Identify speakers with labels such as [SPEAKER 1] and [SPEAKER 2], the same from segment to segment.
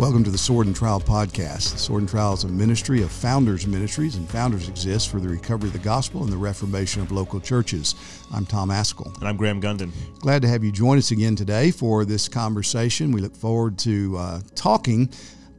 [SPEAKER 1] Welcome to the Sword and Trowel podcast. The Sword and Trowel is a ministry of Founders Ministries, and Founders exists for the recovery of the gospel and the reformation of local churches. I'm Tom Ascol.
[SPEAKER 2] And I'm Graham Gunden.
[SPEAKER 1] Glad to have you join us again today for this conversation. We look forward to uh, talking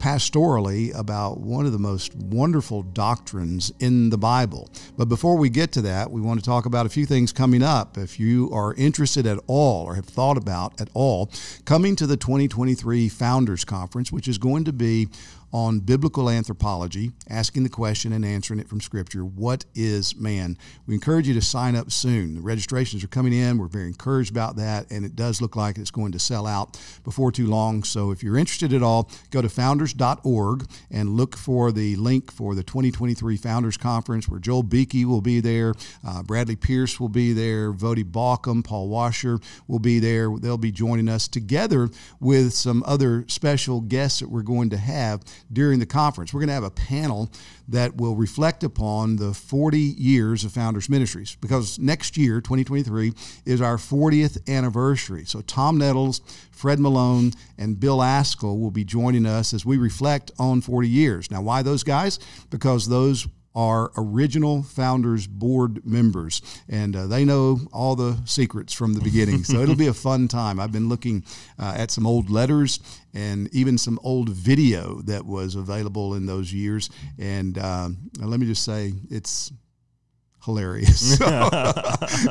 [SPEAKER 1] pastorally about one of the most wonderful doctrines in the Bible. But before we get to that, we want to talk about a few things coming up. If you are interested at all or have thought about at all coming to the 2023 Founders Conference, which is going to be on biblical anthropology, asking the question and answering it from Scripture What is man? We encourage you to sign up soon. The registrations are coming in. We're very encouraged about that, and it does look like it's going to sell out before too long. So if you're interested at all, go to founders.org and look for the link for the 2023 Founders Conference where Joel Beeke will be there, uh, Bradley Pierce will be there, Voddie Baucham, Paul Washer will be there. They'll be joining us together with some other special guests that we're going to have during the conference. We're going to have a panel that will reflect upon the 40 years of Founders Ministries because next year, 2023, is our 40th anniversary. So Tom Nettles, Fred Malone, and Bill Ascol will be joining us as we reflect on 40 years. Now, why those guys? Because those are original founders board members. And uh, they know all the secrets from the beginning. So it'll be a fun time. I've been looking uh, at some old letters and even some old video that was available in those years. And um, let me just say it's hilarious.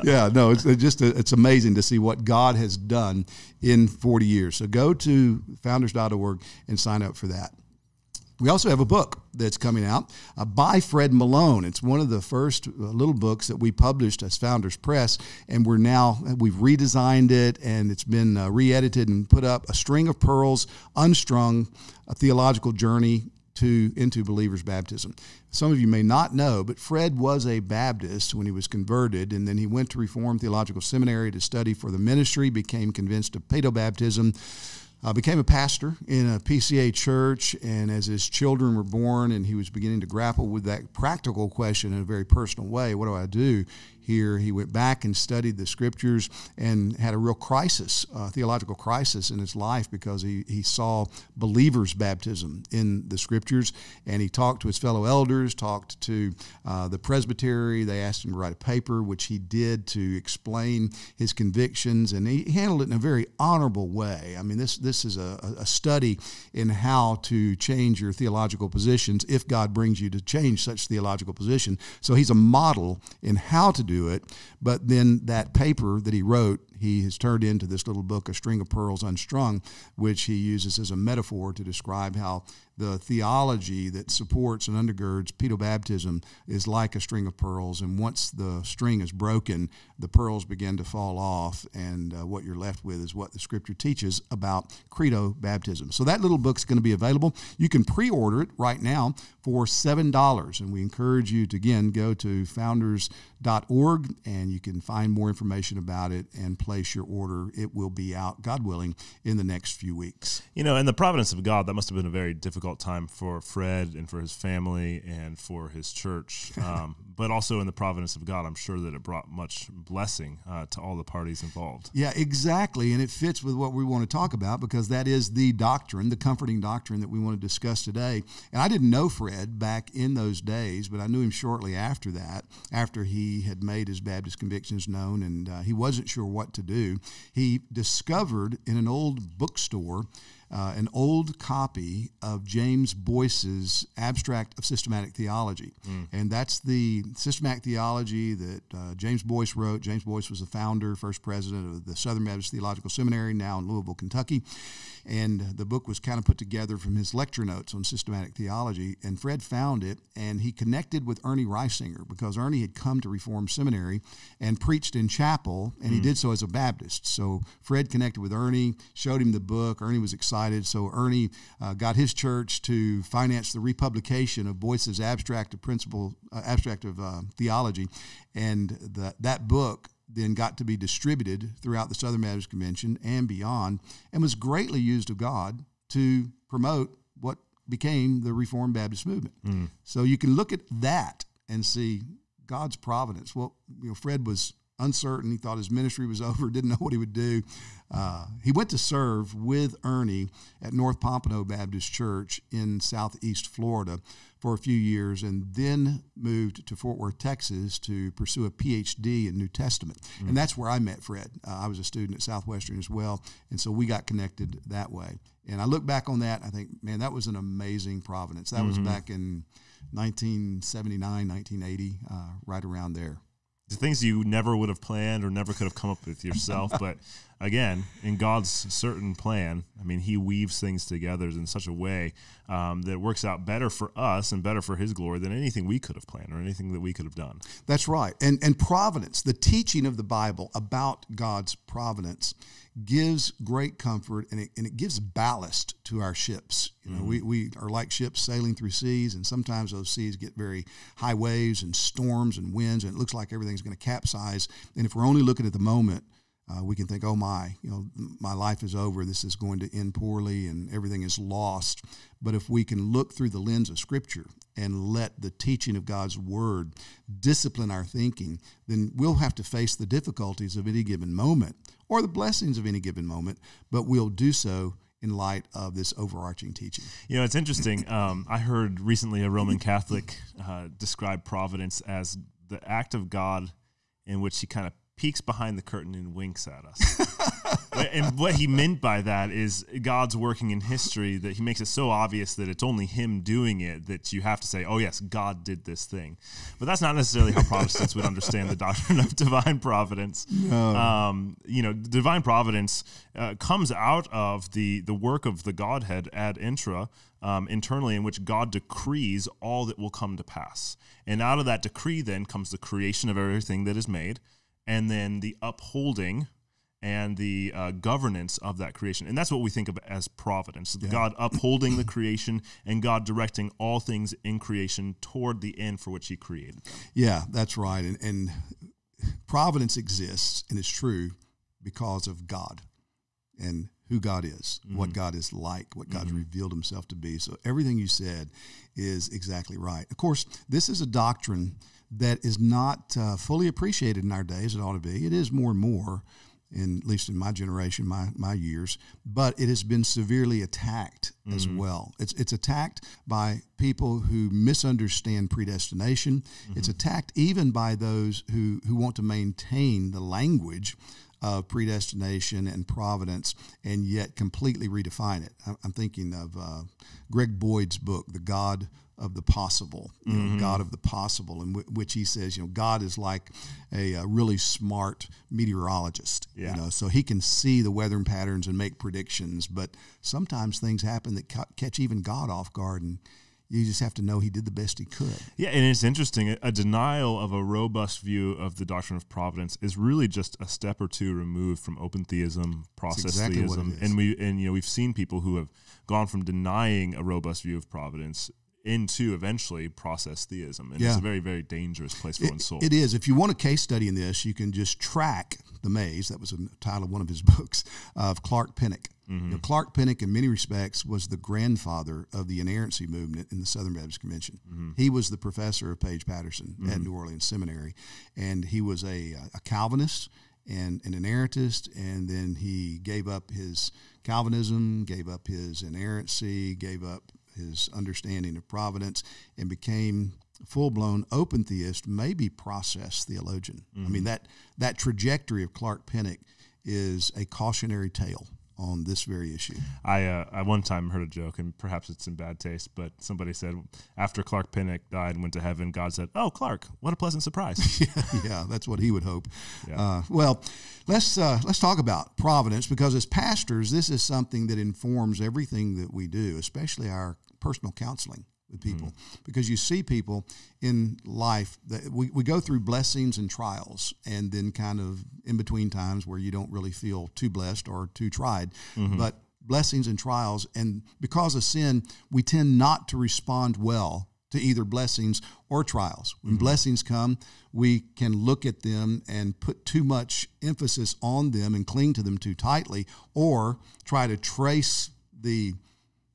[SPEAKER 1] Yeah no it's just it's amazing to see what god has done in 40 years. So go to founders.org and sign up for that we also have a book that's coming out uh, by Fred Malone. It's one of the first uh, little books that we published as Founders Press, and we're now we've redesigned it and it's been uh, re-edited and put up. A string of pearls, unstrung, a theological journey to into believers' baptism. Some of you may not know, but Fred was a Baptist when he was converted, and then he went to Reformed Theological Seminary to study for the ministry. Became convinced of paedobaptism uh, became a pastor in a PCA church, and as his children were born, and he was beginning to grapple with that practical question in a very personal way what do I do? Here. He went back and studied the scriptures and had a real crisis, a theological crisis in his life because he, he saw believers' baptism in the scriptures. And he talked to his fellow elders, talked to uh, the presbytery. They asked him to write a paper, which he did to explain his convictions. And he handled it in a very honorable way. I mean, this, this is a, a study in how to change your theological positions if God brings you to change such theological position. So he's a model in how to do it. But then that paper that he wrote he has turned into this little book, A String of Pearls Unstrung, which he uses as a metaphor to describe how the theology that supports and undergirds pedobaptism is like a string of pearls. And once the string is broken, the pearls begin to fall off, and uh, what you're left with is what the scripture teaches about credo baptism. So that little book's going to be available. You can pre order it right now for $7. And we encourage you to, again, go to founders.org and you can find more information about it and place your order. It will be out, God willing, in the next few weeks.
[SPEAKER 2] You know, in the providence of God, that must have been a very difficult time for Fred and for his family and for his church. Um, but also in the providence of God, I'm sure that it brought much blessing uh, to all the parties involved.
[SPEAKER 1] Yeah, exactly. And it fits with what we want to talk about because that is the doctrine, the comforting doctrine that we want to discuss today. And I didn't know Fred back in those days, but I knew him shortly after that, after he had made his Baptist convictions known and uh, he wasn't sure what to do, he discovered in an old bookstore uh, an old copy of James Boyce's Abstract of Systematic Theology. Mm. And that's the systematic theology that uh, James Boyce wrote. James Boyce was the founder, first president of the Southern Baptist Theological Seminary, now in Louisville, Kentucky. And the book was kind of put together from his lecture notes on systematic theology. And Fred found it and he connected with Ernie Reisinger because Ernie had come to Reform Seminary and preached in chapel, and mm. he did so as a Baptist. So Fred connected with Ernie, showed him the book. Ernie was excited. So Ernie uh, got his church to finance the republication of Boyce's Abstract of Principle, uh, Abstract of uh, Theology. And the, that book then got to be distributed throughout the Southern Baptist Convention and beyond, and was greatly used of God to promote what became the Reformed Baptist movement. Mm. So you can look at that and see God's providence. Well, you know, Fred was uncertain. He thought his ministry was over, didn't know what he would do. Uh, he went to serve with Ernie at North Pompano Baptist Church in southeast Florida for a few years and then moved to Fort Worth, Texas to pursue a PhD in New Testament. Mm-hmm. And that's where I met Fred. Uh, I was a student at Southwestern as well. And so we got connected that way. And I look back on that, I think, man, that was an amazing providence. That mm-hmm. was back in 1979, 1980, uh, right around there
[SPEAKER 2] the things you never would have planned or never could have come up with yourself. but again, in God's certain plan, I mean, He weaves things together in such a way um, that works out better for us and better for His glory than anything we could have planned or anything that we could have done.
[SPEAKER 1] That's right. And and providence, the teaching of the Bible about God's providence gives great comfort and it, and it gives ballast to our ships. You know, mm-hmm. we, we are like ships sailing through seas, and sometimes those seas get very high waves and storms and winds, and it looks like everything's going to capsize. And if we're only looking at the moment, uh, we can think, oh my, you know, my life is over. This is going to end poorly and everything is lost. But if we can look through the lens of Scripture and let the teaching of God's Word discipline our thinking, then we'll have to face the difficulties of any given moment or the blessings of any given moment, but we'll do so in light of this overarching teaching.
[SPEAKER 2] You know, it's interesting. Um, I heard recently a Roman Catholic uh, describe providence as the act of God in which he kind of peeks behind the curtain and winks at us. and what he meant by that is God's working in history that he makes it so obvious that it's only him doing it that you have to say, oh, yes, God did this thing. But that's not necessarily how Protestants would understand the doctrine of divine providence. No. Um, you know, divine providence uh, comes out of the, the work of the Godhead ad intra. Um, internally, in which God decrees all that will come to pass. And out of that decree, then comes the creation of everything that is made and then the upholding and the uh, governance of that creation. And that's what we think of as providence yeah. God upholding the creation and God directing all things in creation toward the end for which He created them.
[SPEAKER 1] Yeah, that's right. And, and providence exists and is true because of God and who God is, mm-hmm. what God is like, what God's mm-hmm. revealed Himself to be. So everything you said is exactly right. Of course, this is a doctrine that is not uh, fully appreciated in our days. It ought to be. It is more and more, in at least in my generation, my my years. But it has been severely attacked mm-hmm. as well. It's it's attacked by people who misunderstand predestination. Mm-hmm. It's attacked even by those who who want to maintain the language of predestination and providence and yet completely redefine it. I'm thinking of uh, Greg Boyd's book, The God of the possible, you mm-hmm. know, God of the possible, in w- which he says, you know, God is like a, a really smart meteorologist. Yeah. You know, so he can see the weather patterns and make predictions, but sometimes things happen that ca- catch even God off guard, and you just have to know he did the best he could.
[SPEAKER 2] Yeah, and it's interesting. A denial of a robust view of the doctrine of providence is really just a step or two removed from open theism, process exactly theism, and we and you know we've seen people who have gone from denying a robust view of providence into eventually process theism. And yeah. it's a very, very dangerous place for it, one's soul.
[SPEAKER 1] It is. If you want a case study in this, you can just track the maze. That was the title of one of his books of Clark Pinnock. Mm-hmm. You know, Clark Pinnock, in many respects, was the grandfather of the inerrancy movement in the Southern Baptist Convention. Mm-hmm. He was the professor of Paige Patterson mm-hmm. at New Orleans Seminary, and he was a, a Calvinist and an inerrantist, and then he gave up his Calvinism, gave up his inerrancy, gave up his understanding of providence, and became full blown open theist, maybe process theologian. Mm-hmm. I mean mm-hmm. that that trajectory of Clark Pinnock is a cautionary tale on this very issue.
[SPEAKER 2] I uh, I one time heard a joke, and perhaps it's in bad taste, but somebody said after Clark Pinnock died and went to heaven, God said, "Oh, Clark, what a pleasant surprise."
[SPEAKER 1] yeah, yeah, that's what he would hope. Yeah. Uh, well, let's uh, let's talk about providence because as pastors, this is something that informs everything that we do, especially our personal counseling with people mm. because you see people in life that we, we go through blessings and trials and then kind of in between times where you don't really feel too blessed or too tried mm-hmm. but blessings and trials and because of sin we tend not to respond well to either blessings or trials when mm-hmm. blessings come we can look at them and put too much emphasis on them and cling to them too tightly or try to trace the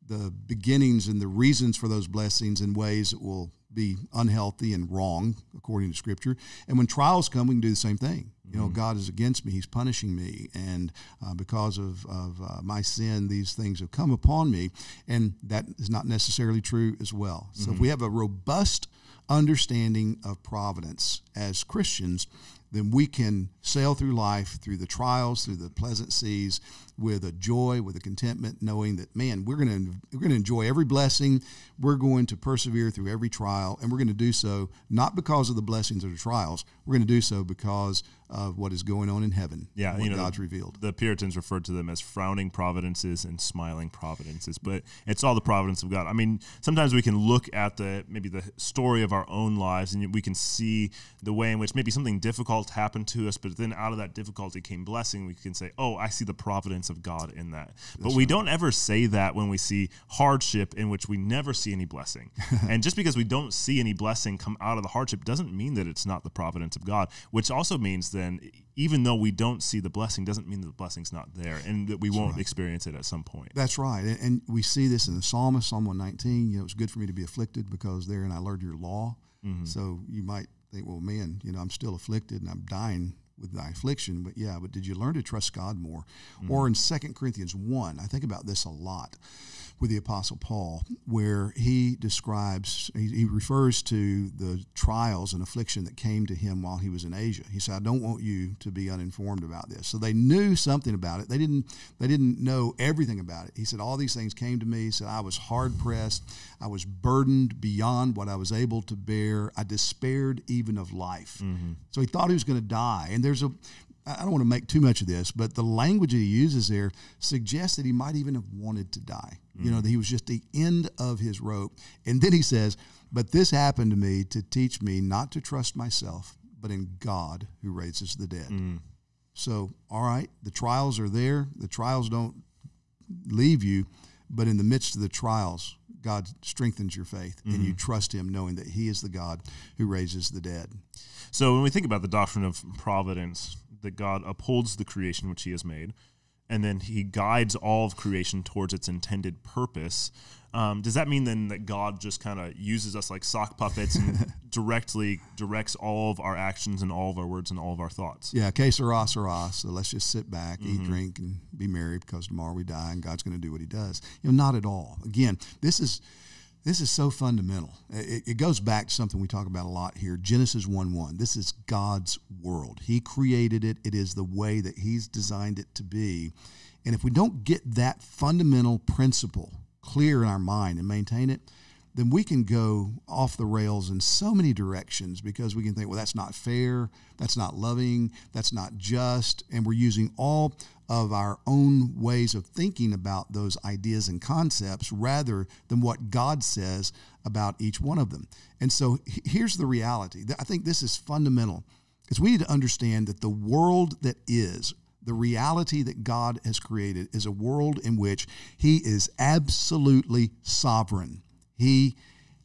[SPEAKER 1] the beginnings and the reasons for those blessings in ways that will be unhealthy and wrong according to Scripture. And when trials come, we can do the same thing. You know, God is against me; He's punishing me, and uh, because of of uh, my sin, these things have come upon me, and that is not necessarily true as well. So, if we have a robust understanding of providence as Christians, then we can sail through life through the trials, through the pleasant seas, with a joy, with a contentment, knowing that man, we're going to we're going to enjoy every blessing. We're going to persevere through every trial, and we're going to do so not because of the blessings or the trials. We're going to do so because of what is going on in heaven.
[SPEAKER 2] Yeah,
[SPEAKER 1] what
[SPEAKER 2] you know,
[SPEAKER 1] God's revealed.
[SPEAKER 2] The Puritans referred to them as frowning providences and smiling providences, but it's all the providence of God. I mean, sometimes we can look at the maybe the story of our own lives, and we can see the way in which maybe something difficult happened to us, but then out of that difficulty came blessing. We can say, "Oh, I see the providence of God in that." But we don't ever say that when we see hardship in which we never see any blessing. and just because we don't see any blessing come out of the hardship doesn't mean that it's not the providence of God, which also means then even though we don't see the blessing doesn't mean that the blessing's not there and that we won't experience it at some point.
[SPEAKER 1] That's right. And, and we see this in the psalmist, Psalm 119. You know, it's good for me to be afflicted because therein I learned your law. Mm-hmm. So you might think, well, man, you know, I'm still afflicted and I'm dying with thy affliction. But yeah, but did you learn to trust God more? Or mm-hmm. in Second Corinthians 1, I think about this a lot with the Apostle Paul, where he describes, he, he refers to the trials and affliction that came to him while he was in Asia. He said, I don't want you to be uninformed about this. So they knew something about it. They didn't, they didn't know everything about it. He said, All these things came to me. He said, I was hard pressed. I was burdened beyond what I was able to bear. I despaired even of life. Mm-hmm. So he thought he was going to die. And there's a, I don't want to make too much of this, but the language that he uses there suggests that he might even have wanted to die. You know, that he was just the end of his rope. And then he says, But this happened to me to teach me not to trust myself, but in God who raises the dead. Mm. So, all right, the trials are there. The trials don't leave you, but in the midst of the trials, God strengthens your faith and you mm-hmm. trust Him knowing that He is the God who raises the dead.
[SPEAKER 2] So when we think about the doctrine of providence, that God upholds the creation which He has made, and then He guides all of creation towards its intended purpose. Um, does that mean then that God just kind of uses us like sock puppets and directly directs all of our actions and all of our words and all of our thoughts?
[SPEAKER 1] Yeah, que sera, sera. So let's just sit back, eat, drink, and be merry because tomorrow we die and God's going to do what He does. You know, not at all. Again, this is this is so fundamental. It, it goes back to something we talk about a lot here. Genesis one one. This is God's world. He created it. It is the way that He's designed it to be. And if we don't get that fundamental principle clear in our mind and maintain it, then we can go off the rails in so many directions because we can think, well, that's not fair, that's not loving, that's not just, and we're using all of our own ways of thinking about those ideas and concepts rather than what God says about each one of them. And so here's the reality. I think this is fundamental because we need to understand that the world that is the reality that God has created is a world in which He is absolutely sovereign. He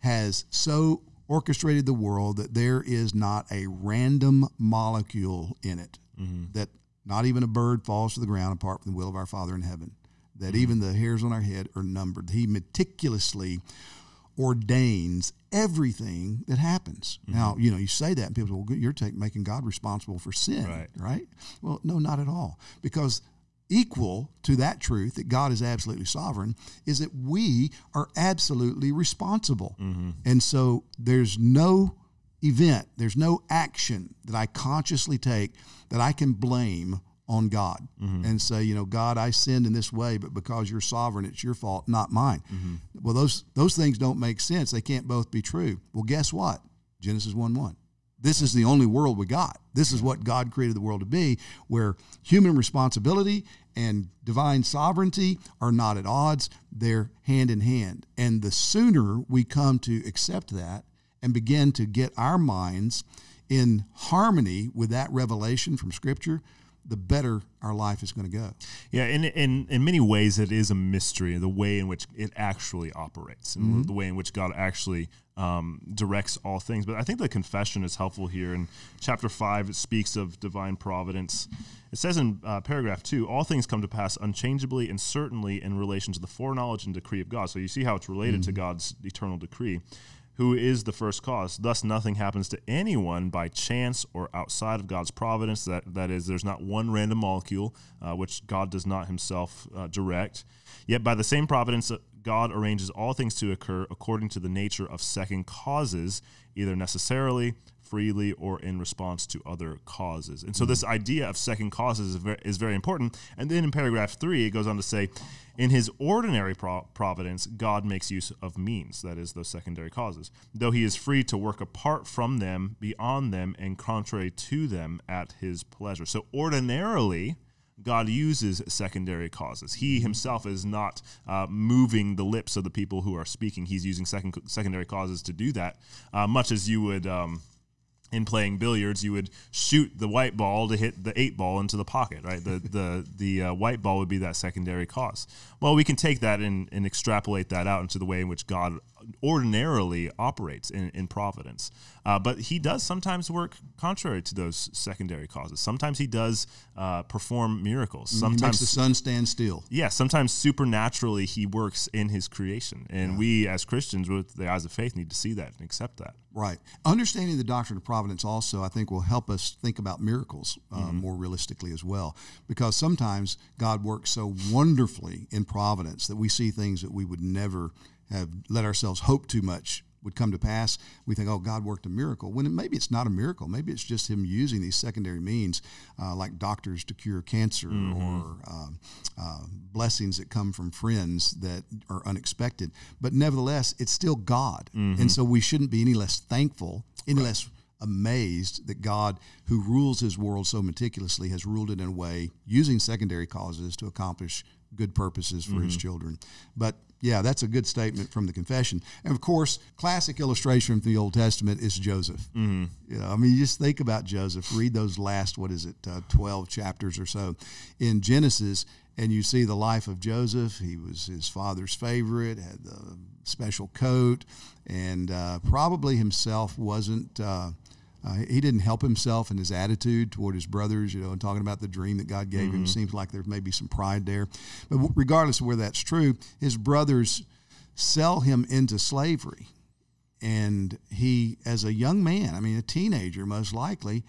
[SPEAKER 1] has so orchestrated the world that there is not a random molecule in it, mm-hmm. that not even a bird falls to the ground apart from the will of our Father in heaven, that mm. even the hairs on our head are numbered. He meticulously ordains everything that happens. Mm-hmm. Now, you know, you say that and people say, well, you're take, making God responsible for sin,
[SPEAKER 2] Right.
[SPEAKER 1] right? Well, no, not at all. Because equal to that truth that God is absolutely sovereign is that we are absolutely responsible. Mm-hmm. And so there's no event, there's no action that I consciously take that I can blame on God mm-hmm. and say, you know, God, I sinned in this way, but because you're sovereign, it's your fault, not mine. Mm-hmm. Well, those those things don't make sense. They can't both be true. Well, guess what? Genesis 1 1. This is the only world we got. This is what God created the world to be, where human responsibility and divine sovereignty are not at odds. They're hand in hand. And the sooner we come to accept that and begin to get our minds in harmony with that revelation from Scripture, the better our life is going to go.
[SPEAKER 2] Yeah, in, in in many ways, it is a mystery the way in which it actually operates and the way in which God actually um, directs all things. But I think the confession is helpful here. In chapter five, it speaks of divine providence. It says in uh, paragraph two, all things come to pass unchangeably and certainly in relation to the foreknowledge and decree of God. So you see how it's related to God's eternal decree. Who is the first cause. Thus, nothing happens to anyone by chance or outside of God's providence. That, that is, there's not one random molecule uh, which God does not himself uh, direct. Yet, by the same providence, uh, God arranges all things to occur according to the nature of second causes, either necessarily, freely, or in response to other causes. And so, mm-hmm. this idea of second causes is very, is very important. And then in paragraph three, it goes on to say, in his ordinary pro- providence, God makes use of means, that is, those secondary causes, though he is free to work apart from them, beyond them, and contrary to them at his pleasure. So, ordinarily, God uses secondary causes. He himself is not uh, moving the lips of the people who are speaking. He's using second, secondary causes to do that, uh, much as you would. Um, in playing billiards, you would shoot the white ball to hit the eight ball into the pocket, right? The the the uh, white ball would be that secondary cause. Well, we can take that and, and extrapolate that out into the way in which God ordinarily operates in, in providence. Uh, but he does sometimes work contrary to those secondary causes. Sometimes he does uh, perform miracles. Sometimes
[SPEAKER 1] he makes the sun stand still.
[SPEAKER 2] Yeah, sometimes supernaturally he works in his creation. And yeah. we as Christians with the eyes of faith need to see that and accept that.
[SPEAKER 1] Right. Understanding the doctrine of providence also, I think, will help us think about miracles uh, mm-hmm. more realistically as well. Because sometimes God works so wonderfully in providence that we see things that we would never have let ourselves hope too much would come to pass, we think, oh, God worked a miracle. When maybe it's not a miracle. Maybe it's just Him using these secondary means, uh, like doctors to cure cancer mm-hmm. or uh, uh, blessings that come from friends that are unexpected. But nevertheless, it's still God. Mm-hmm. And so we shouldn't be any less thankful, any right. less amazed that God, who rules His world so meticulously, has ruled it in a way using secondary causes to accomplish good purposes for mm-hmm. His children. But yeah, that's a good statement from the confession. And of course, classic illustration from the Old Testament is Joseph. Mm-hmm. You know, I mean, you just think about Joseph. Read those last, what is it, uh, 12 chapters or so in Genesis, and you see the life of Joseph. He was his father's favorite, had the special coat, and uh, probably himself wasn't. Uh, uh, he didn't help himself in his attitude toward his brothers, you know, and talking about the dream that God gave mm-hmm. him. Seems like there may be some pride there. But regardless of where that's true, his brothers sell him into slavery. And he, as a young man, I mean, a teenager most likely,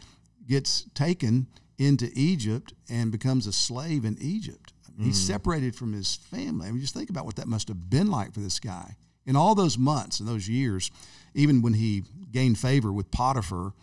[SPEAKER 1] gets taken into Egypt and becomes a slave in Egypt. mm He's separated from his family. I mean, just think about what that must have been like for this guy. In all those months and those years, even when he gained favor with Potiphar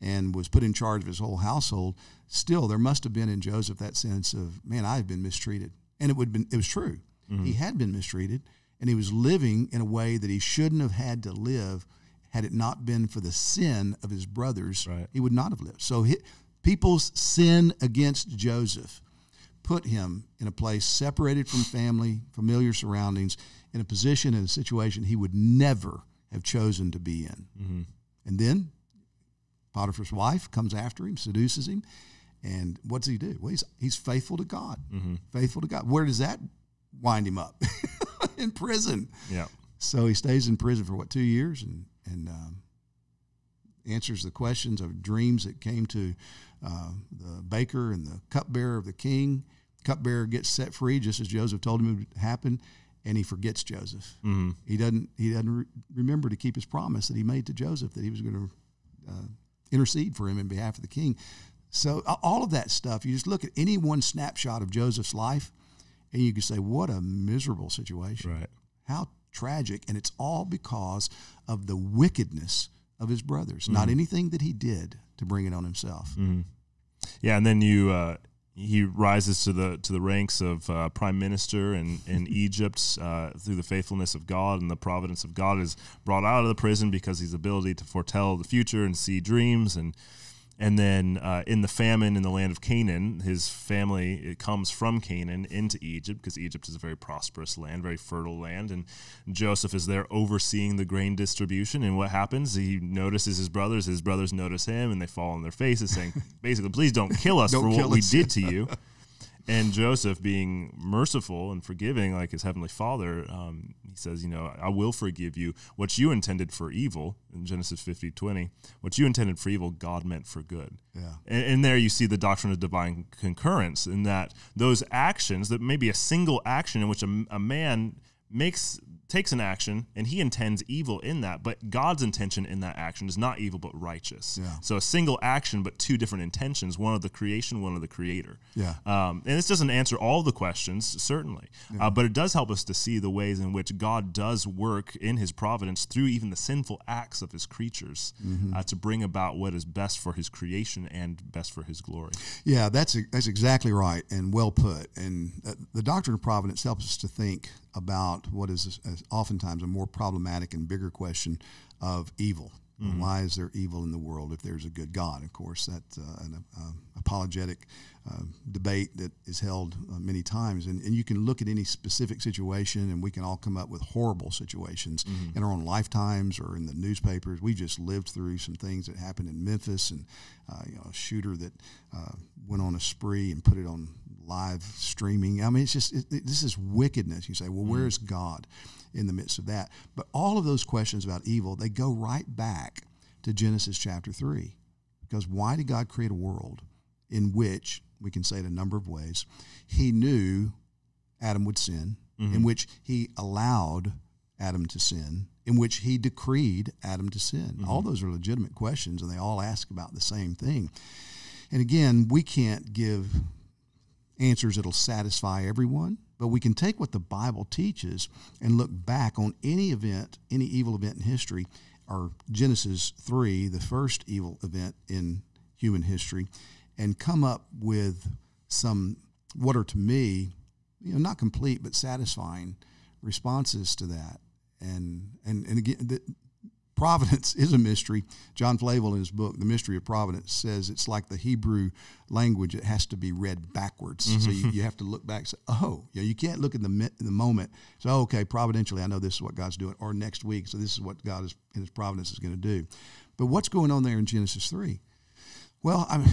[SPEAKER 1] and was put in charge of his whole household, still there must have been in Joseph that sense of, man, I've been mistreated. And it would been it was true. Mm-hmm. He had been mistreated and he was living in a way that he shouldn't have had to live had it not been for the sin of his brothers. Right. He would not have lived. So he, people's sin against Joseph put him in a place separated from family, familiar surroundings, in a position in a situation he would never have chosen to be in. Mm-hmm. And then Potiphar's wife comes after him, seduces him, and what does he do? Well, he's, he's faithful to God. Mm-hmm. Faithful to God. Where does that wind him up? in prison.
[SPEAKER 2] Yeah.
[SPEAKER 1] So he stays in prison for what two years and and um, answers the questions of dreams that came to uh, the baker and the cupbearer of the king. Cupbearer gets set free just as Joseph told him it would happen and he forgets Joseph. Mm-hmm. He doesn't he doesn't re- remember to keep his promise that he made to Joseph that he was going to uh, intercede for him in behalf of the king. So all of that stuff, you just look at any one snapshot of Joseph's life, and you can say, "What a miserable situation!
[SPEAKER 2] Right?
[SPEAKER 1] How tragic!" And it's all because of the wickedness of his brothers, mm-hmm. not anything that he did to bring it on himself.
[SPEAKER 2] Mm-hmm. Yeah, and then you. Uh, he rises to the to the ranks of uh, prime minister in in Egypt uh, through the faithfulness of God and the providence of God is brought out of the prison because his ability to foretell the future and see dreams and and then uh, in the famine in the land of Canaan, his family it comes from Canaan into Egypt because Egypt is a very prosperous land, very fertile land, and Joseph is there overseeing the grain distribution. And what happens? He notices his brothers. His brothers notice him, and they fall on their faces, saying, "Basically, please don't kill us don't for kill what us. we did to you." And Joseph, being merciful and forgiving like his heavenly Father, um, he says, "You know, I will forgive you what you intended for evil." In Genesis 50, 20, what you intended for evil, God meant for good.
[SPEAKER 1] Yeah.
[SPEAKER 2] And, and there you see the doctrine of divine concurrence, in that those actions, that maybe a single action in which a, a man makes takes an action and he intends evil in that, but God's intention in that action is not evil but righteous.
[SPEAKER 1] Yeah.
[SPEAKER 2] So a single action but two different intentions, one of the creation, one of the creator.
[SPEAKER 1] Yeah.
[SPEAKER 2] Um, and this doesn't answer all the questions, certainly, uh, but it does help us to see the ways in which God does work in his providence through even the sinful acts of his creatures
[SPEAKER 1] Mm-hmm.
[SPEAKER 2] uh, to bring about what is best for his creation and best for his glory.
[SPEAKER 1] Yeah, that's that's exactly right and well put. And uh, the doctrine of providence helps us to think about what is oftentimes a more problematic and bigger question of evil. Why is there evil in the world if there's a good God? Of course, that's uh, an uh, apologetic uh, debate that is held uh, many times. And, and you can look at any specific situation, and we can all come up with horrible situations in our own lifetimes or in the newspapers. We just lived through some things that happened in Memphis, and uh, you know, a shooter that uh, went on a spree and put it on live streaming. I mean, it's just it, it- this is wickedness. You say, well, where is God in the midst of that? But all of those questions about evil, they go right back to Genesis chapter three, because why did God create a world in which we can say it a number of ways? He knew Adam would sin, in mm-hmm. which he allowed Adam to sin, in which he decreed Adam to sin. Mm-hmm. All those are legitimate questions, and they all ask about the same thing. And again, we can't give answers that'll satisfy everyone, but we can take what the Bible teaches and look back on any event, any evil event in history, or Genesis 3, the first evil event in human history, and come up with some, what are to me, you know, not complete, but satisfying responses to that. And, and, and again, the, providence is a mystery. John Flavel, in his book, The Mystery of Providence, says it's like the Hebrew language. It has to be read backwards. So you, you have to look back and say, oh, yeah, you can't look in the, the moment. So, okay, providentially, I know this is what God's doing. Or next week, so this is what God is, in his providence is going to do. But what's going on there in Genesis 3? Well, I mean,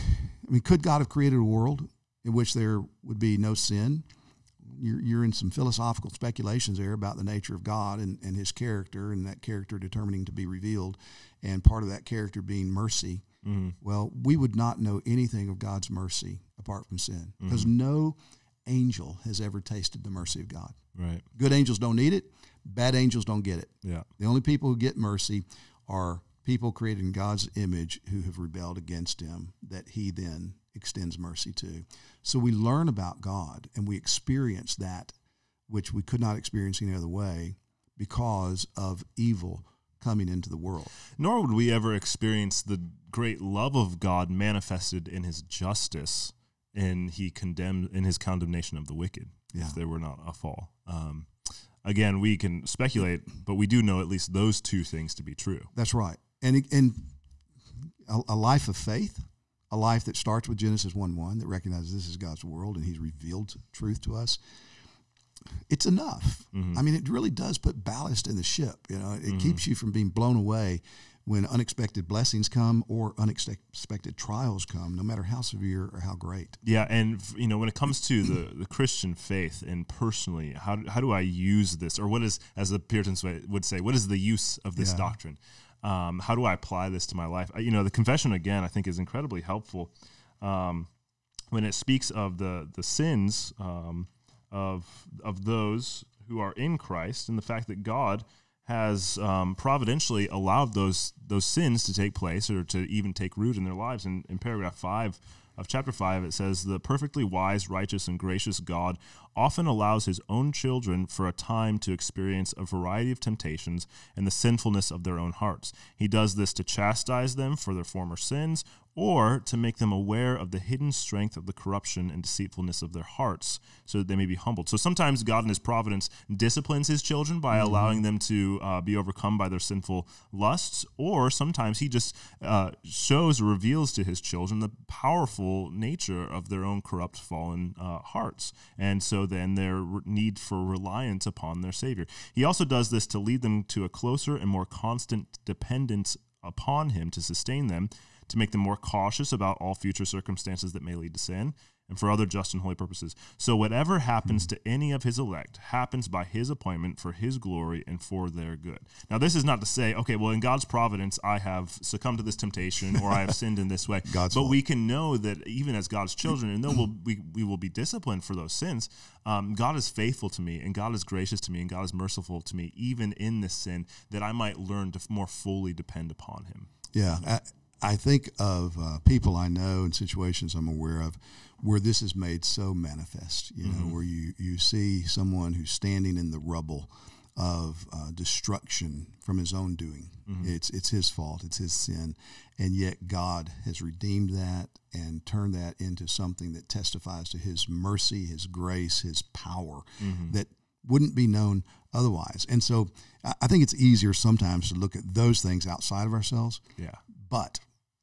[SPEAKER 1] I mean, could God have created a world in which there would be no sin? You're, you're in some philosophical speculations there about the nature of God and, and his character, and that character determining to be revealed, and part of that character being mercy. Mm-hmm. Well, we would not know anything of God's mercy apart from sin because mm-hmm. no angel has ever tasted the mercy of God.
[SPEAKER 2] Right.
[SPEAKER 1] Good angels don't need it, bad angels don't get it.
[SPEAKER 2] Yeah.
[SPEAKER 1] The only people who get mercy are people created in God's image who have rebelled against him that he then extends mercy to. So we learn about God and we experience that which we could not experience any other way because of evil coming into the world.
[SPEAKER 2] Nor would we ever experience the great love of God manifested in his justice and he condemned in his condemnation of the wicked
[SPEAKER 1] Yeah.
[SPEAKER 2] if there were not a fall. Um, again, we can speculate, but we do know at least those two things to be true.
[SPEAKER 1] That's right. And and a, a life of faith, a life that starts with Genesis 1 1, that recognizes this is God's world and He's revealed truth to us, it's enough. Mm-hmm. I mean, it really does put ballast in the ship. You know, it mm-hmm. keeps you from being blown away when unexpected blessings come or unexpected trials come, no matter how severe or how great.
[SPEAKER 2] Yeah, and you know when it comes to the, the Christian faith and personally, how do, how do I use this, or what is, as the Puritans would say, what is the use of this
[SPEAKER 1] Yeah.
[SPEAKER 2] doctrine? Um, how do I apply this to my life? You know, the confession again, I think, is incredibly helpful um, when it speaks of the the sins um, of of those who are in Christ and the fact that God has um, providentially allowed those those sins to take place or to even take root in their lives. And in paragraph five of chapter five, it says, "The perfectly wise, righteous, and gracious God often allows His own children for a time to experience a variety of temptations and the sinfulness of their own hearts. He does this to chastise them for their former sins." Or to make them aware of the hidden strength of the corruption and deceitfulness of their hearts, so that they may be humbled. So sometimes God in His providence disciplines His children by allowing them to uh, be overcome by their sinful lusts, or sometimes He just uh, shows or reveals to His children the powerful nature of their own corrupt, fallen uh, hearts, and so then their need for reliance upon their Savior. He also does this to lead them to a closer and more constant dependence upon Him to sustain them to make them more cautious about all future circumstances that may lead to sin, and for other just and holy purposes. So whatever happens to any of his elect happens by his appointment for his glory and for their good. Now, this is not to say, okay, well, in God's providence, I have succumbed to this temptation or I have sinned in this way.
[SPEAKER 1] God's
[SPEAKER 2] but
[SPEAKER 1] fault.
[SPEAKER 2] we can know that even as God's children, and though we'll, we, we will be disciplined for those sins, um, God is faithful to me and God is gracious to me and God is merciful to me, even in this sin, that I might learn to more fully depend upon him.
[SPEAKER 1] Yeah, I, think of uh, people I know and situations I'm aware of where this is made so manifest. You know, where you you see someone who's standing in the rubble of uh, destruction from his own doing. It's it's his fault. It's his sin, and yet God has redeemed that and turned that into something that testifies to His mercy, His grace, His power that wouldn't be known otherwise. And so, I I think it's easier sometimes to look at those things outside of ourselves.
[SPEAKER 2] Yeah.
[SPEAKER 1] But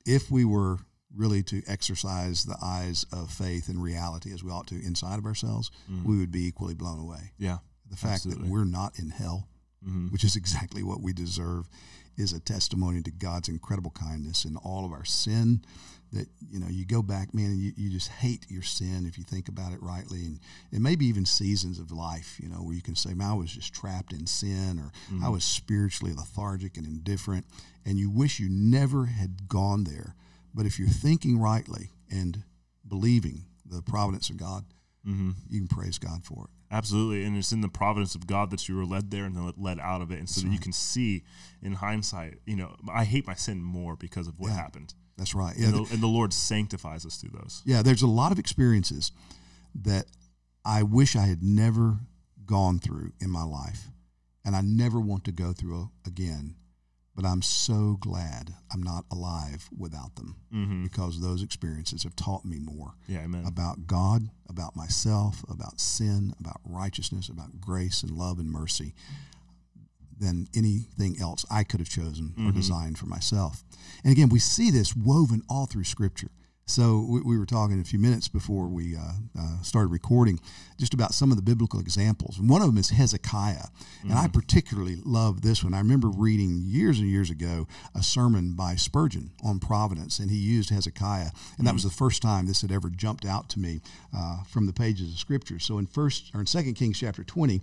[SPEAKER 1] if we were really to exercise the eyes of faith and reality as we ought to inside of ourselves, mm-hmm. we would be equally blown away.
[SPEAKER 2] Yeah.
[SPEAKER 1] The fact
[SPEAKER 2] Absolutely.
[SPEAKER 1] that we're not in hell, mm-hmm. which is exactly what we deserve, is a testimony to God's incredible kindness in all of our sin. That you know, you go back, man, and you, you just hate your sin if you think about it rightly, and it may be even seasons of life, you know, where you can say, "Man, I was just trapped in sin," or "I was spiritually lethargic and indifferent," and you wish you never had gone there. But if you're thinking rightly and believing the providence of God,
[SPEAKER 2] Mm-hmm.
[SPEAKER 1] you can praise God for it.
[SPEAKER 2] Absolutely, and it's in the providence of God that you were led there and then led out of it, and so that you can see in hindsight. You know, I hate my sin more because of what
[SPEAKER 1] Yeah.
[SPEAKER 2] happened,
[SPEAKER 1] That's right. Yeah,
[SPEAKER 2] and, the, and the Lord sanctifies us through those.
[SPEAKER 1] Yeah, there's a lot of experiences that I wish I had never gone through in my life, and I never want to go through again. But I'm so glad I'm not alive without them
[SPEAKER 2] Mm-hmm.
[SPEAKER 1] because those experiences have taught me more
[SPEAKER 2] Yeah, Amen.
[SPEAKER 1] about God, about myself, about sin, about righteousness, about grace and love and mercy than anything else I could have chosen or designed for myself. And again, we see this woven all through Scripture. So we, we were talking a few minutes before we uh, uh, started recording just about some of the biblical examples. And one of them is Hezekiah. And I particularly love this one. I remember reading years and years ago a sermon by Spurgeon on providence, and he used Hezekiah. And that was the first time this had ever jumped out to me uh, from the pages of Scripture. So in first or in Second Kings chapter 20,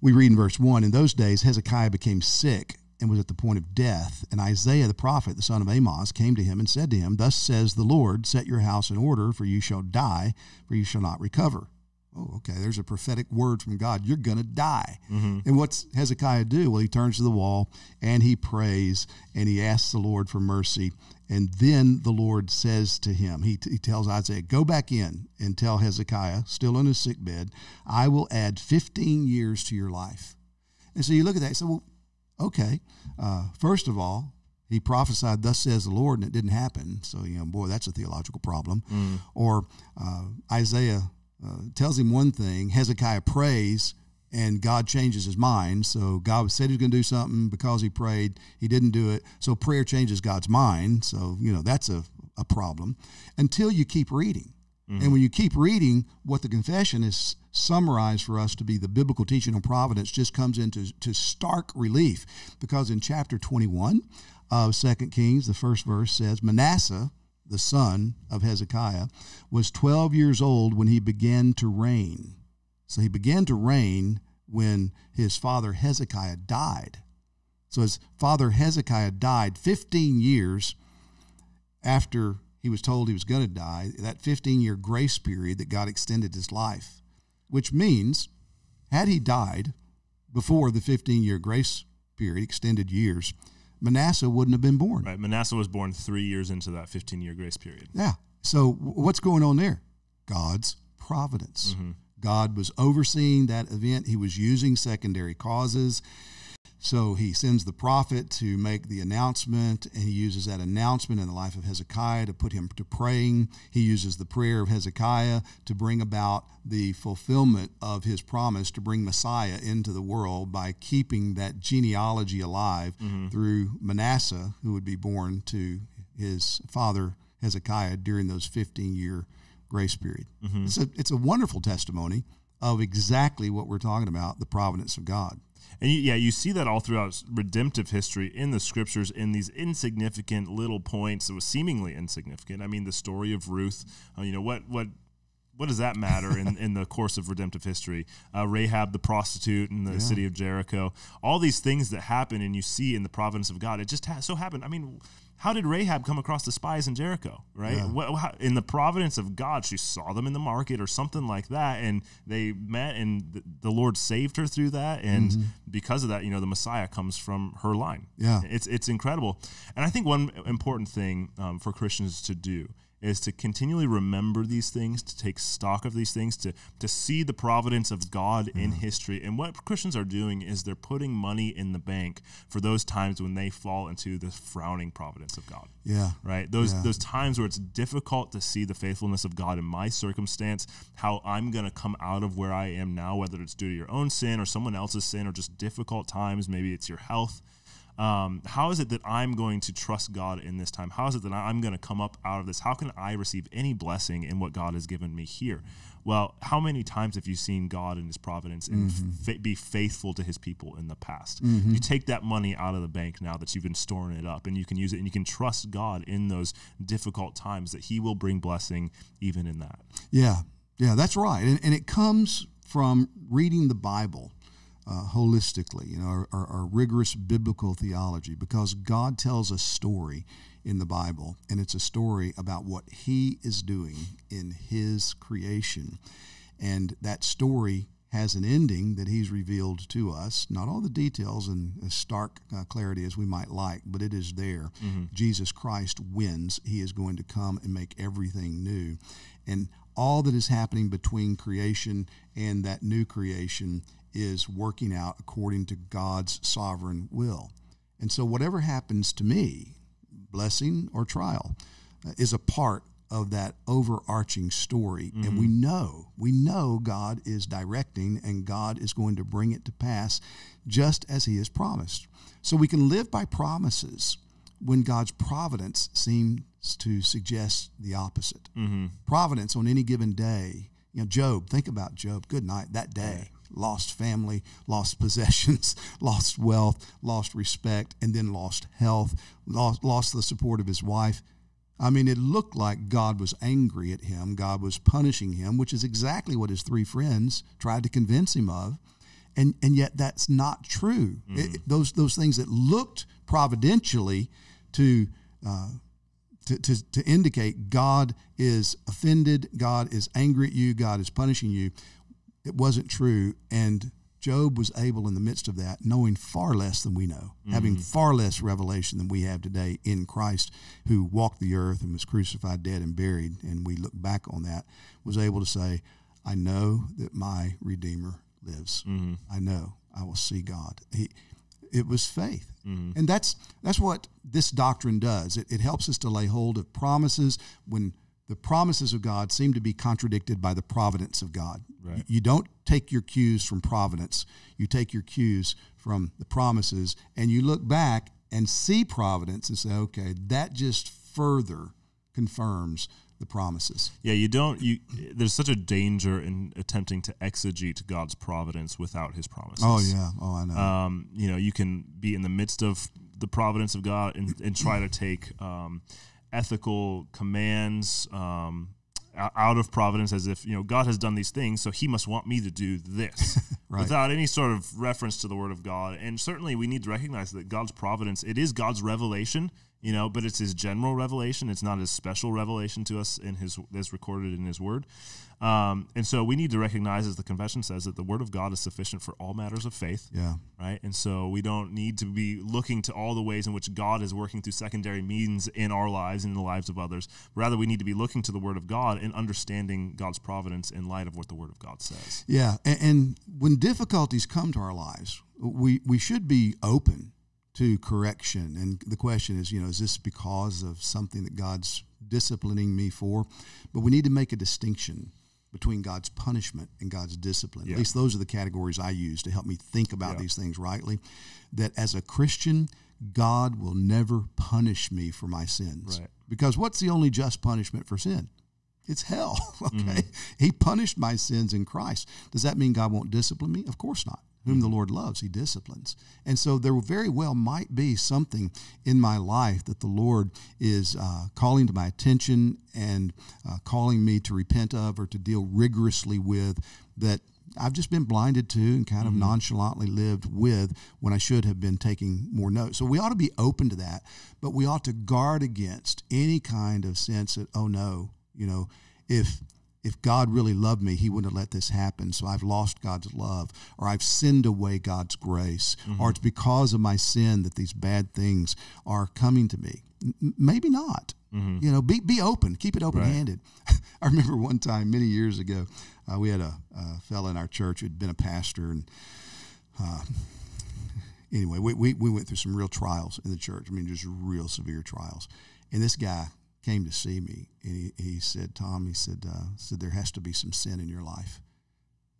[SPEAKER 1] we read in verse 1 In those days, Hezekiah became sick and was at the point of death. And Isaiah the prophet, the son of Amos, came to him and said to him, Thus says the Lord, Set your house in order, for you shall die, for you shall not recover. Oh, okay. There's a prophetic word from God. You're going to die. And what's Hezekiah do? Well, he turns to the wall and he prays and he asks the Lord for mercy. And then the Lord says to him, he, he tells Isaiah, Go back in and tell Hezekiah, still on his sick bed, I will add 15 years to your life. And so you look at that and say, Well, okay. Uh, first of all, he prophesied, "Thus says the Lord," and it didn't happen. So you know, boy, that's a theological problem. Or uh, Isaiah uh, tells him one thing, Hezekiah prays, and God changes his mind. So God said he was going to do something because he prayed, he didn't do it. So prayer changes God's mind. So you know that's a, a problem. Until you keep reading. And when you keep reading, what the confession is summarized for us to be the biblical teaching on providence just comes into to stark relief. Because in chapter 21 of 2 Kings, the first verse says, Manasseh, the son of Hezekiah, was 12 years old when he began to reign. So he began to reign when his father Hezekiah died. So his father Hezekiah died 15 years after he was told he was going to die, that 15 year grace period that God extended his life, which means had he died before the 15 year grace period, extended years, Manasseh wouldn't have been born.
[SPEAKER 2] Right. Manasseh was born three years into that 15 year grace period.
[SPEAKER 1] Yeah. So what's going on there? God's providence. Mm-hmm. God was overseeing that event. He was using secondary causes. So he sends the prophet to make the announcement, and he uses that announcement in the life of Hezekiah to put him to praying. He uses the prayer of Hezekiah to bring about the fulfillment of his promise to bring Messiah into the world by keeping that genealogy alive mm-hmm. through Manasseh, who would be born to his father Hezekiah during those 15 year grace period. Mm-hmm. It's, a, it's a wonderful testimony of exactly what we're talking about the providence of God.
[SPEAKER 2] And you, yeah, you see that all throughout redemptive history in the scriptures in these insignificant little points that was seemingly insignificant. I mean, the story of Ruth, uh, you know, what what what does that matter in, in the course of redemptive history? Uh, Rahab the prostitute in the yeah. city of Jericho, all these things that happen and you see in the providence of God. It just ha- so happened. I mean, how did Rahab come across the spies in Jericho? Right, yeah. what, how, in the providence of God, she saw them in the market or something like that, and they met, and the, the Lord saved her through that, and mm-hmm. because of that, you know, the Messiah comes from her line.
[SPEAKER 1] Yeah,
[SPEAKER 2] it's it's incredible, and I think one important thing um, for Christians to do is to continually remember these things, to take stock of these things, to to see the providence of God in mm-hmm. history. And what Christians are doing is they're putting money in the bank for those times when they fall into the frowning providence of God.
[SPEAKER 1] Yeah.
[SPEAKER 2] Right? Those yeah. those times where it's difficult to see the faithfulness of God in my circumstance, how I'm going to come out of where I am now, whether it's due to your own sin or someone else's sin or just difficult times, maybe it's your health um, how is it that I'm going to trust God in this time? How is it that I'm going to come up out of this? How can I receive any blessing in what God has given me here? Well, how many times have you seen God in His providence and mm-hmm. fa- be faithful to His people in the past? Mm-hmm. You take that money out of the bank now that you've been storing it up, and you can use it, and you can trust God in those difficult times that He will bring blessing even in that.
[SPEAKER 1] Yeah, yeah, that's right, and, and it comes from reading the Bible uh, holistically, you know, our, our, our, rigorous biblical theology, because God tells a story in the Bible, and it's a story about what He is doing in His creation. And that story has an ending that He's revealed to us. Not all the details in as stark uh, clarity as we might like, but it is there. Mm-hmm. Jesus Christ wins. He is going to come and make everything new. And all that is happening between creation and that new creation is working out according to God's sovereign will. And so, whatever happens to me, blessing or trial, uh, is a part of that overarching story. Mm-hmm. And we know, we know God is directing and God is going to bring it to pass just as He has promised. So, we can live by promises when God's providence seems to suggest the opposite. Mm-hmm. Providence on any given day. You know, Job, think about Job. Good night, that day lost family, lost possessions, lost wealth, lost respect, and then lost health, lost, lost the support of his wife. I mean, it looked like God was angry at him. God was punishing him, which is exactly what his three friends tried to convince him of. And, and yet that's not true. Mm. It, those, those things that looked providentially to, uh, to, to, to indicate God is offended, God is angry at you, God is punishing you, it wasn't true. And Job was able, in the midst of that, knowing far less than we know, mm-hmm. having far less revelation than we have today in Christ, who walked the earth and was crucified, dead, and buried. And we look back on that, was able to say, I know that my Redeemer lives. Mm-hmm. I know I will see God. He, it was faith. Mm-hmm. And that's that's what this doctrine does. It, it helps us to lay hold of promises when the promises of God seem to be contradicted by the providence of God. Right. You don't take your cues from providence, you take your cues from the promises, and you look back and see providence and say, okay, that just further confirms the promises.
[SPEAKER 2] Yeah, you don't. You there's such a danger in attempting to exegete God's providence without His promises.
[SPEAKER 1] Oh yeah, oh I know.
[SPEAKER 2] Um, you know, you can be in the midst of the providence of God and, and try to take um, ethical commands um, out of providence as if you know god has done these things so he must want me to do this. Right. without any sort of reference to the word of god. And certainly we need to recognize that god's providence it is god's revelation you know but it's his general revelation it's not his special revelation to us in his as recorded in his word um, and so we need to recognize, as the confession says, that the word of God is sufficient for all matters of faith.
[SPEAKER 1] Yeah.
[SPEAKER 2] Right. And so we don't need to be looking to all the ways in which God is working through secondary means in our lives and in the lives of others. Rather, we need to be looking to the word of God and understanding God's providence in light of what the word of God says.
[SPEAKER 1] Yeah. And, and when difficulties come to our lives, we, we should be open to correction. And the question is, you know, is this because of something that God's disciplining me for? But we need to make a distinction between God's punishment and God's discipline. Yeah. At least those are the categories I use to help me think about yeah. these things rightly. That as a Christian, God will never punish me for my sins. Right. Because what's the only just punishment for sin? It's hell. Okay. Mm-hmm. He punished my sins in Christ. Does that mean God won't discipline me? Of course not. Whom the Lord loves, he disciplines. And so there very well might be something in my life that the Lord is uh, calling to my attention and uh, calling me to repent of or to deal rigorously with that I've just been blinded to and kind of mm-hmm. nonchalantly lived with when I should have been taking more notes. So we ought to be open to that, but we ought to guard against any kind of sense that, oh no, you know, if if God really loved me, He wouldn't have let this happen. So I've lost God's love, or I've sinned away God's grace, mm-hmm. or it's because of my sin that these bad things are coming to me. M- maybe not. Mm-hmm. You know, be be open, keep it open handed. Right. I remember one time many years ago, uh, we had a, a fellow in our church who'd been a pastor, and uh, anyway, we, we we went through some real trials in the church. I mean, just real severe trials. And this guy came to see me, and he, he said, Tom, he said, uh, said there has to be some sin in your life,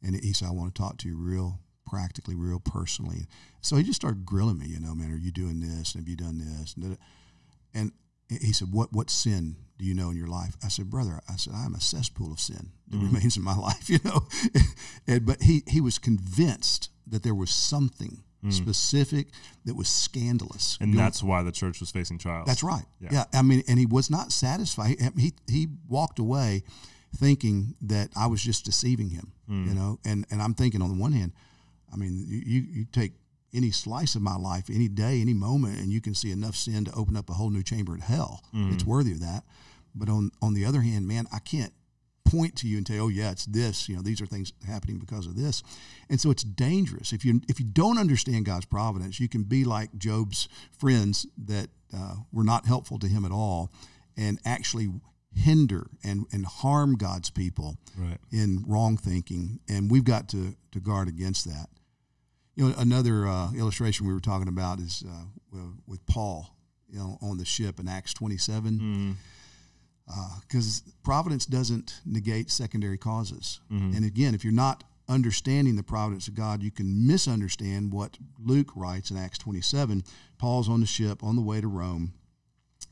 [SPEAKER 1] and he said, I want to talk to you real practically, real personally. So he just started grilling me, you know, man, are you doing this? And have you done this? And he said, what what sin do you know in your life? I said, brother, I said, I'm a cesspool of sin that mm-hmm. remains in my life, you know. and, but he he was convinced that there was something mm. specific that was scandalous.
[SPEAKER 2] And that's why the church was facing trials.
[SPEAKER 1] That's right. Yeah. yeah. I mean, and he was not satisfied. He, he walked away thinking that I was just deceiving him, mm. you know, and, and I'm thinking on the one hand, I mean, you, you take any slice of my life, any day, any moment, and you can see enough sin to open up a whole new chamber in hell. Mm. It's worthy of that. But on on the other hand, man, I can't point to you and say, "Oh yeah, it's this." You know, these are things happening because of this, and so it's dangerous if you if you don't understand God's providence. You can be like Job's friends that uh, were not helpful to him at all, and actually hinder and, and harm God's people right. in wrong thinking, and we've got to to guard against that. You know, another uh, illustration we were talking about is uh, with Paul, you know, on the ship in Acts twenty seven. Mm-hmm because uh, providence doesn't negate secondary causes. Mm-hmm. And again, if you're not understanding the providence of God, you can misunderstand what Luke writes in Acts 27. Paul's on the ship on the way to Rome,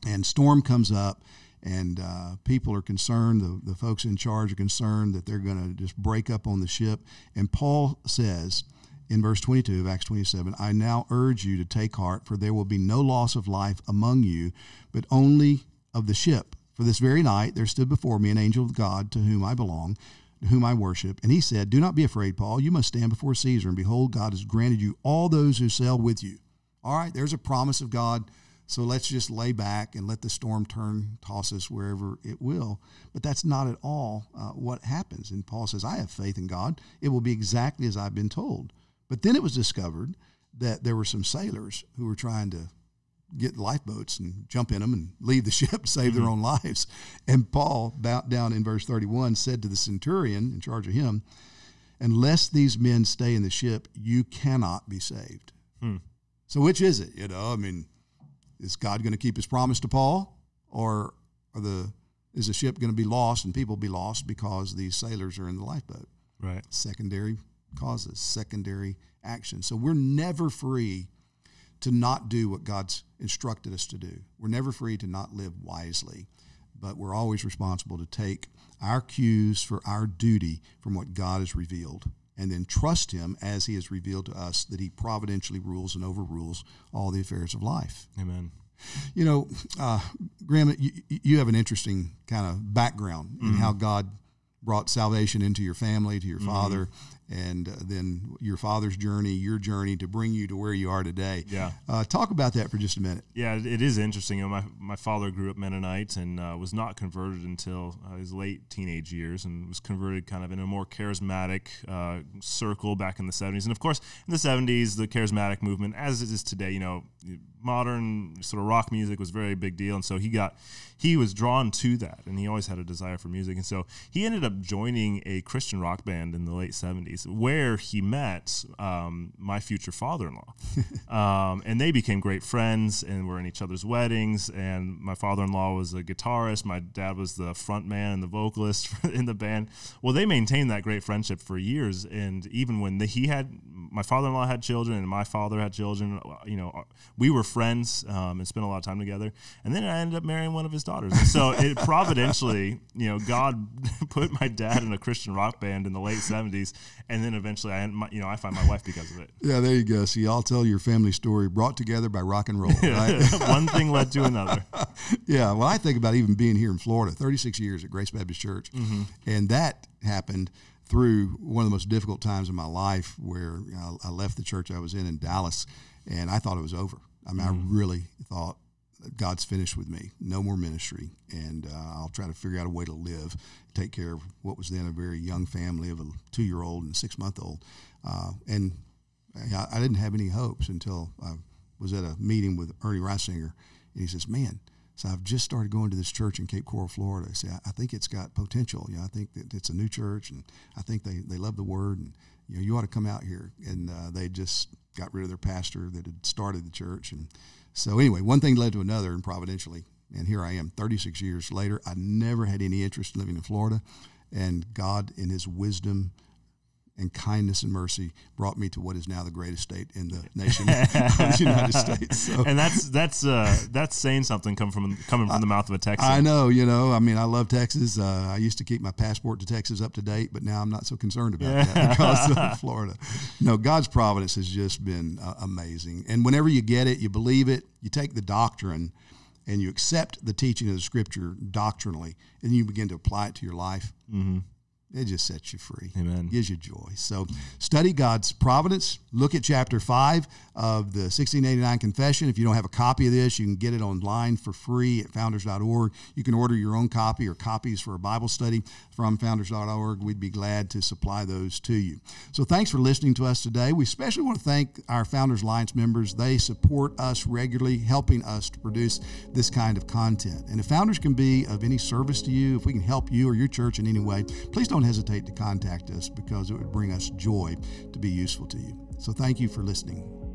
[SPEAKER 1] and storm comes up, and uh, people are concerned. The, the folks in charge are concerned that they're going to just break up on the ship. And Paul says, in verse 22 of Acts 27, I now urge you to take heart, for there will be no loss of life among you, but only of the ship. For this very night there stood before me an angel of God to whom I belong, to whom I worship. And he said, Do not be afraid, Paul. You must stand before Caesar, and behold, God has granted you all those who sail with you. All right, there's a promise of God. So let's just lay back and let the storm turn, toss us wherever it will. But that's not at all uh, what happens. And Paul says, I have faith in God. It will be exactly as I've been told. But then it was discovered that there were some sailors who were trying to get lifeboats and jump in them and leave the ship, to save mm-hmm. their own lives. And Paul, down in verse 31, said to the centurion in charge of him, Unless these men stay in the ship, you cannot be saved. Hmm. So, which is it? You know, I mean, is God going to keep his promise to Paul, or are the is the ship going to be lost and people be lost because these sailors are in the lifeboat?
[SPEAKER 2] Right.
[SPEAKER 1] Secondary causes, secondary action. So we're never free to not do what God's instructed us to do. We're never free to not live wisely, but we're always responsible to take our cues for our duty from what God has revealed and then trust Him as He has revealed to us that He providentially rules and overrules all the affairs of life.
[SPEAKER 2] Amen.
[SPEAKER 1] You know, uh, Graham, you, you, have an interesting kind of background mm-hmm. in how God brought salvation into your family, to your mm-hmm. father, and uh, then your father's journey, your journey to bring you to where you are today.
[SPEAKER 2] Yeah.
[SPEAKER 1] Uh, talk about that for just a minute.
[SPEAKER 2] Yeah, it is interesting. You know, my, my father grew up Mennonite and uh, was not converted until uh, his late teenage years and was converted kind of in a more charismatic uh, circle back in the 70s. And of course, in the 70s, the charismatic movement, as it is today, you know, modern sort of rock music was a very big deal. And so he got, he was drawn to that and he always had a desire for music. And so he ended up joining a Christian rock band in the late 70s where he met um, my future father-in-law, um, and they became great friends and were in each other's weddings. And my father-in-law was a guitarist. My dad was the front man and the vocalist in the band. Well, they maintained that great friendship for years, and even when the, he had my father-in-law had children and my father had children, you know, we were friends um, and spent a lot of time together. And then I ended up marrying one of his daughters. And so it providentially, you know, God put my dad in a Christian rock band in the late '70s and then eventually I my, you know I find my wife because of it.
[SPEAKER 1] Yeah, there you go. See, I'll tell your family story brought together by rock and roll. Right?
[SPEAKER 2] One thing led to another.
[SPEAKER 1] yeah, well, I think about even being here in Florida, 36 years at Grace Baptist Church, mm-hmm. and that happened through one of the most difficult times in my life where you know, I left the church I was in in Dallas, and I thought it was over. I mean, mm-hmm. I really thought God's finished with me. No more ministry, and uh, I'll try to figure out a way to live, take care of what was then a very young family of a two-year-old and six-month-old. Uh, and I, I, didn't have any hopes until I was at a meeting with Ernie Reisinger, and he says, "Man." So I've just started going to this church in Cape Coral, Florida. I say, I think it's got potential. You know, I think that it's a new church, and I think they, they love the word, and you know, you ought to come out here. And uh, they just got rid of their pastor that had started the church, and so anyway, one thing led to another, and providentially, and here I am, 36 years later. I never had any interest in living in Florida, and God, in His wisdom and kindness and mercy, brought me to what is now the greatest state in the nation of the United States.
[SPEAKER 2] So. And that's that's uh, that's saying something coming from coming from the mouth of a Texan.
[SPEAKER 1] I know, you know. I mean, I love Texas. Uh, I used to keep my passport to Texas up to date, but now I'm not so concerned about yeah. that because of Florida. No, God's providence has just been uh, amazing. And whenever you get it, you believe it. You take the doctrine and you accept the teaching of the scripture doctrinally, and you begin to apply it to your life. Mm-hmm. It just sets you free.
[SPEAKER 2] Amen.
[SPEAKER 1] Gives you joy. So study God's providence. Look at chapter 5 of the 1689 Confession. If you don't have a copy of this, you can get it online for free at founders.org. You can order your own copy or copies for a Bible study from founders.org. We'd be glad to supply those to you. So thanks for listening to us today. We especially want to thank our Founders Alliance members. They support us regularly, helping us to produce this kind of content. And if Founders can be of any service to you, if we can help you or your church in any way, please don't hesitate to contact us because it would bring us joy to be useful to you. So thank you for listening.